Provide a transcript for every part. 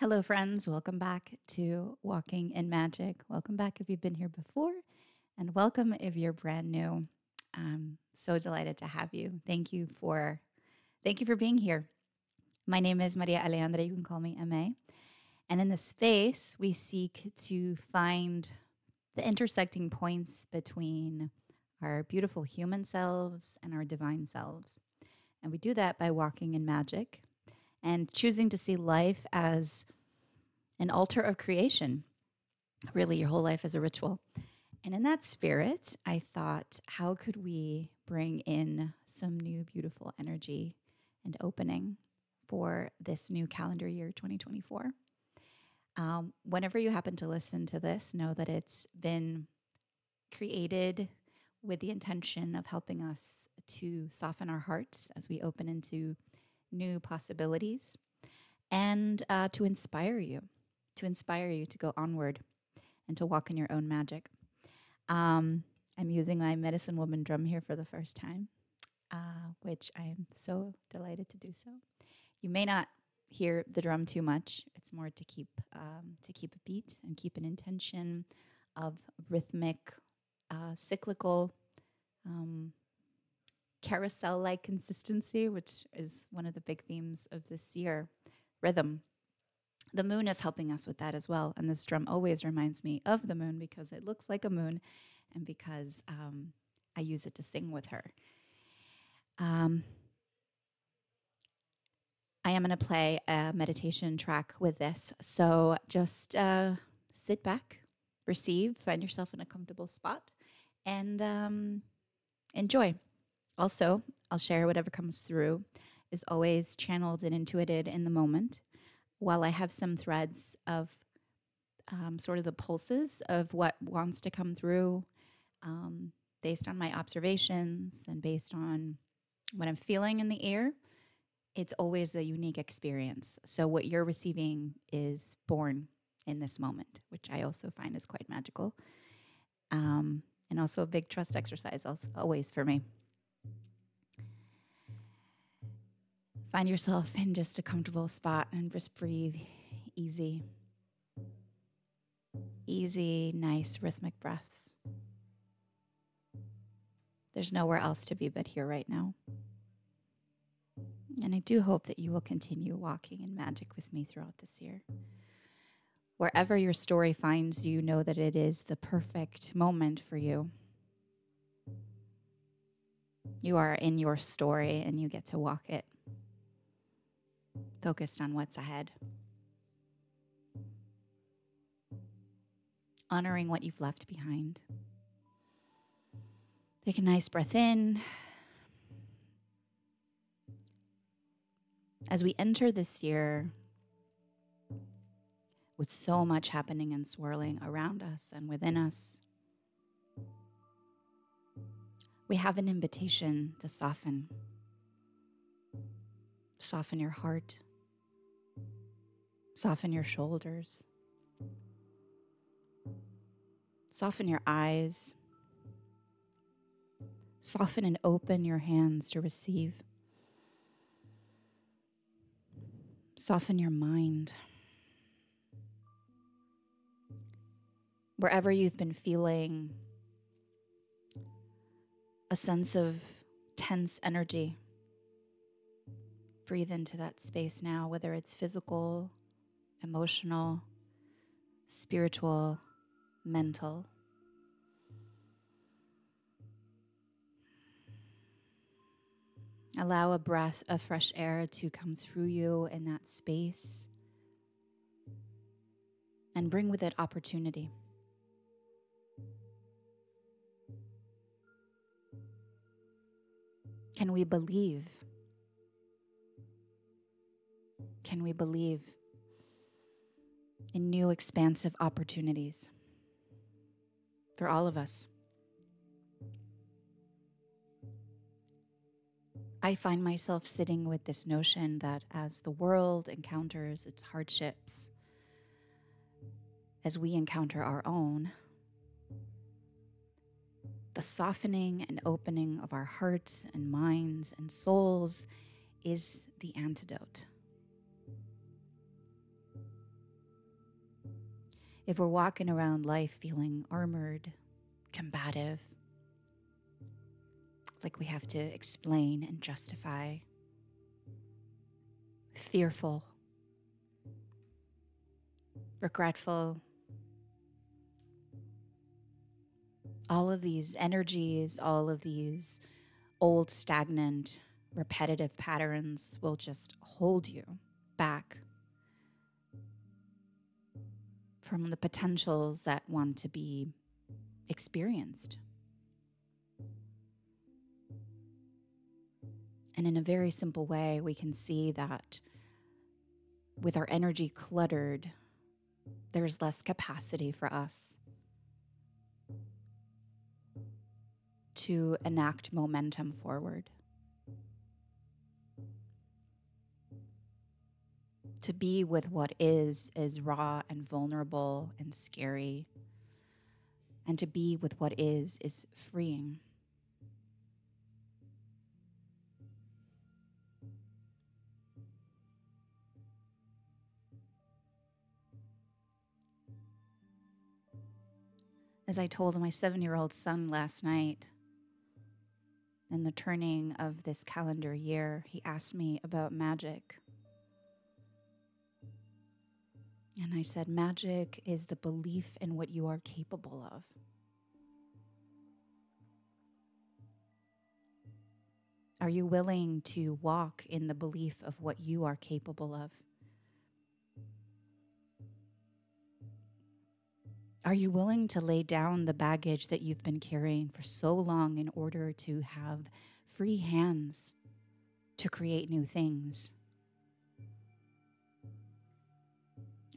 Hello, friends. Welcome back to Walking in Magic. Welcome back if you've been here before, and welcome if you're brand new. I'm so delighted to have you. Thank you for thank you for being here. My name is Maria Alejandra. You can call me MA. And in this space, we seek to find the intersecting points between our beautiful human selves and our divine selves. And we do that by walking in magic and choosing to see life as an altar of creation. Really, your whole life as a ritual. And in that spirit, I thought, how could we bring in some new beautiful energy and opening for this new calendar year 2024? Um, whenever you happen to listen to this, know that it's been created with the intention of helping us to soften our hearts as we open into new possibilities and uh, to inspire you, to inspire you to go onward and to walk in your own magic. Um, I'm using my medicine woman drum here for the first time, uh, which I am so delighted to do so. You may not hear the drum too much. It's more to keep um, to keep a beat and keep an intention of rhythmic, uh, cyclical um, carousel like consistency, which is one of the big themes of this year rhythm. The moon is helping us with that as well. And this drum always reminds me of the moon because it looks like a moon and because um, I use it to sing with her. Um, I am going to play a meditation track with this. So just uh, sit back, receive, find yourself in a comfortable spot, and um, enjoy. Also, I'll share whatever comes through is always channeled and intuited in the moment. While I have some threads of um, sort of the pulses of what wants to come through um, based on my observations and based on what I'm feeling in the air, it's always a unique experience. So, what you're receiving is born in this moment, which I also find is quite magical. Um, and also a big trust exercise, always for me. Find yourself in just a comfortable spot and just breathe easy. Easy, nice, rhythmic breaths. There's nowhere else to be but here right now. And I do hope that you will continue walking in magic with me throughout this year. Wherever your story finds you, know that it is the perfect moment for you. You are in your story and you get to walk it focused on what's ahead. Honoring what you've left behind. Take a nice breath in. As we enter this year with so much happening and swirling around us and within us, we have an invitation to soften. Soften your heart, Soften your shoulders. Soften your eyes. Soften and open your hands to receive. Soften your mind. Wherever you've been feeling a sense of tense energy, breathe into that space now, whether it's physical emotional, spiritual, mental. Allow a breath of fresh air to come through you in that space and bring with it opportunity. Can we believe? Can we believe in new expansive opportunities for all of us. I find myself sitting with this notion that as the world encounters its hardships, as we encounter our own, the softening and opening of our hearts and minds and souls is the antidote. If we're walking around life feeling armored, combative, like we have to explain and justify, fearful, regretful, all of these energies, all of these old, stagnant, repetitive patterns will just hold you back from the potentials that want to be experienced. And in a very simple way, we can see that with our energy cluttered, there's less capacity for us to enact momentum forward. To be with what is is raw and vulnerable and scary. And to be with what is is freeing. As I told my seven year old son last night, in the turning of this calendar year, he asked me about magic. And I said, Magic is the belief in what you are capable of. Are you willing to walk in the belief of what you are capable of? Are you willing to lay down the baggage that you've been carrying for so long in order to have free hands to create new things?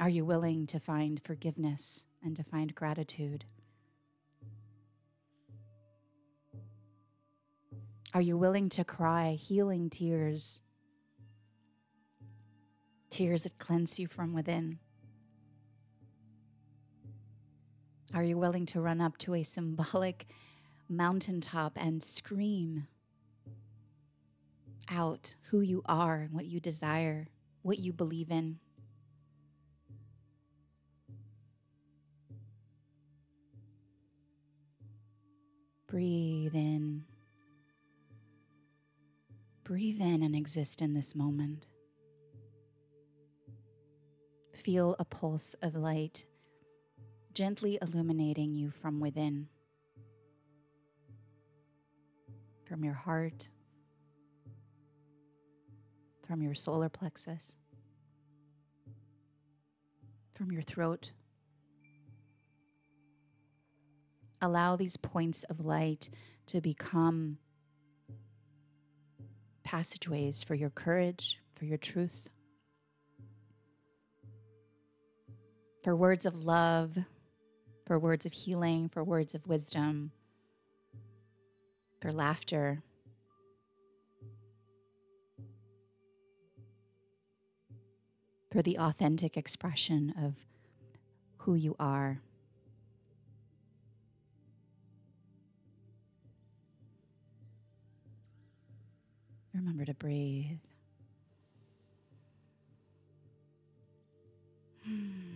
Are you willing to find forgiveness and to find gratitude? Are you willing to cry healing tears? Tears that cleanse you from within. Are you willing to run up to a symbolic mountaintop and scream out who you are and what you desire, what you believe in? Breathe in. Breathe in and exist in this moment. Feel a pulse of light gently illuminating you from within, from your heart, from your solar plexus, from your throat. Allow these points of light to become passageways for your courage, for your truth, for words of love, for words of healing, for words of wisdom, for laughter. For the authentic expression of who you are. Remember to breathe. Hmm.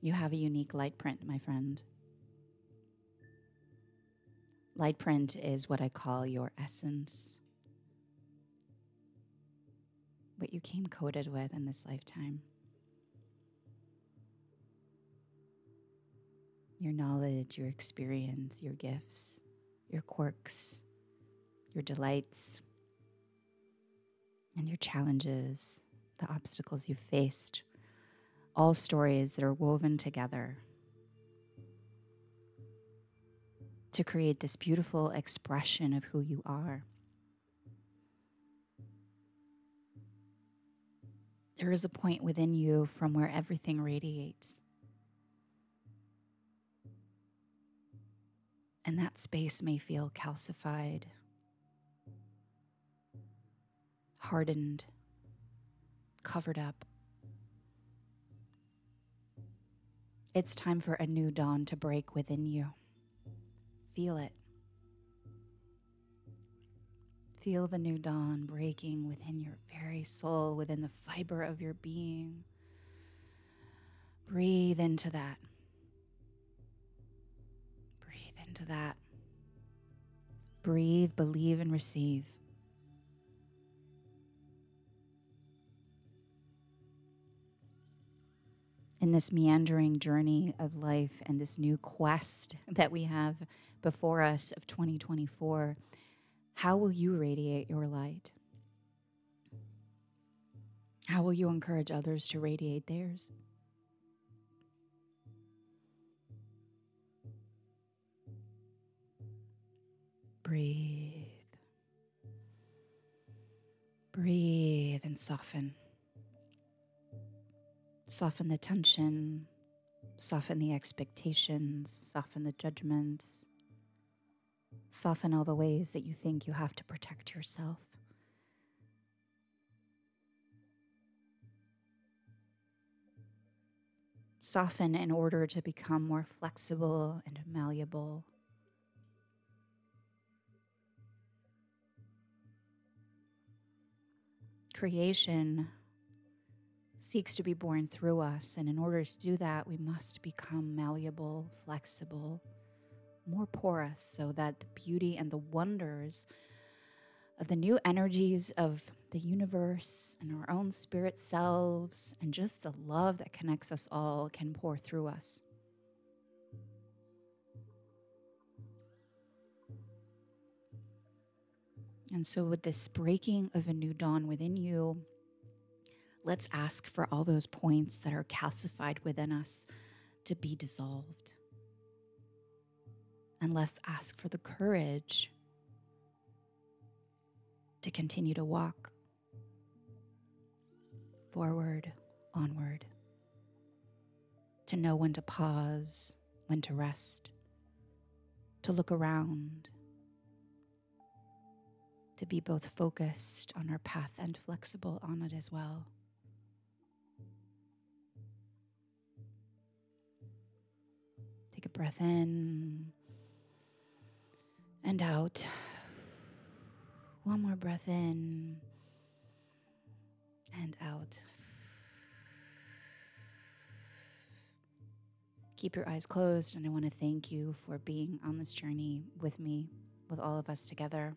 You have a unique light print, my friend. Light print is what I call your essence, what you came coated with in this lifetime. Your knowledge, your experience, your gifts, your quirks, your delights, and your challenges, the obstacles you've faced all stories that are woven together to create this beautiful expression of who you are. There is a point within you from where everything radiates. And that space may feel calcified, hardened, covered up. It's time for a new dawn to break within you. Feel it. Feel the new dawn breaking within your very soul, within the fiber of your being. Breathe into that. Breathe into that. Breathe, believe, and receive. In this meandering journey of life and this new quest that we have before us of 2024, how will you radiate your light? How will you encourage others to radiate theirs? Breathe. Breathe and soften. Soften the tension, soften the expectations, soften the judgments, soften all the ways that you think you have to protect yourself. Soften in order to become more flexible and malleable. Creation seeks to be born through us. And in order to do that, we must become malleable, flexible, more porous, so that the beauty and the wonders of the new energies of the universe and our own spirit selves and just the love that connects us all can pour through us. And so, with this breaking of a new dawn within you, let's ask for all those points that are calcified within us to be dissolved. And let's ask for the courage to continue to walk forward, onward, to know when to pause, when to rest, to look around, to be both focused on our path and flexible on it as well. Take a breath in and out. One more breath in and out. Keep your eyes closed, and I want to thank you for being on this journey with me, with all of us together.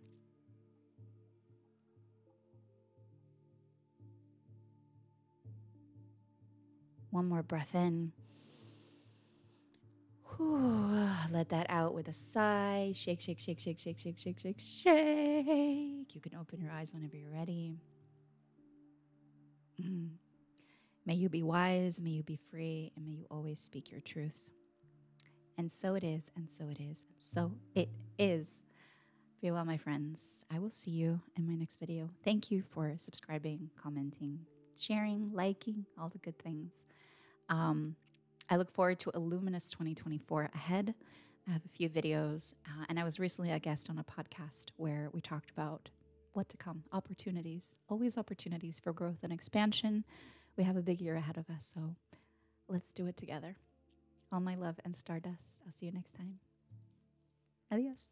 One more breath in. Let that out with a sigh. Shake, shake, shake, shake, shake, shake, shake, shake, shake. You can open your eyes whenever you're ready. Mm. May you be wise, may you be free, and may you always speak your truth. And so it is, and so it is, and so it is. Be well, my friends. I will see you in my next video. Thank you for subscribing, commenting, sharing, liking, all the good things. Um, I look forward to a luminous 2024 ahead. I have a few videos, uh, and I was recently a guest on a podcast where we talked about what to come, opportunities, always opportunities for growth and expansion. We have a big year ahead of us, so let's do it together. All my love and stardust. I'll see you next time. Adios.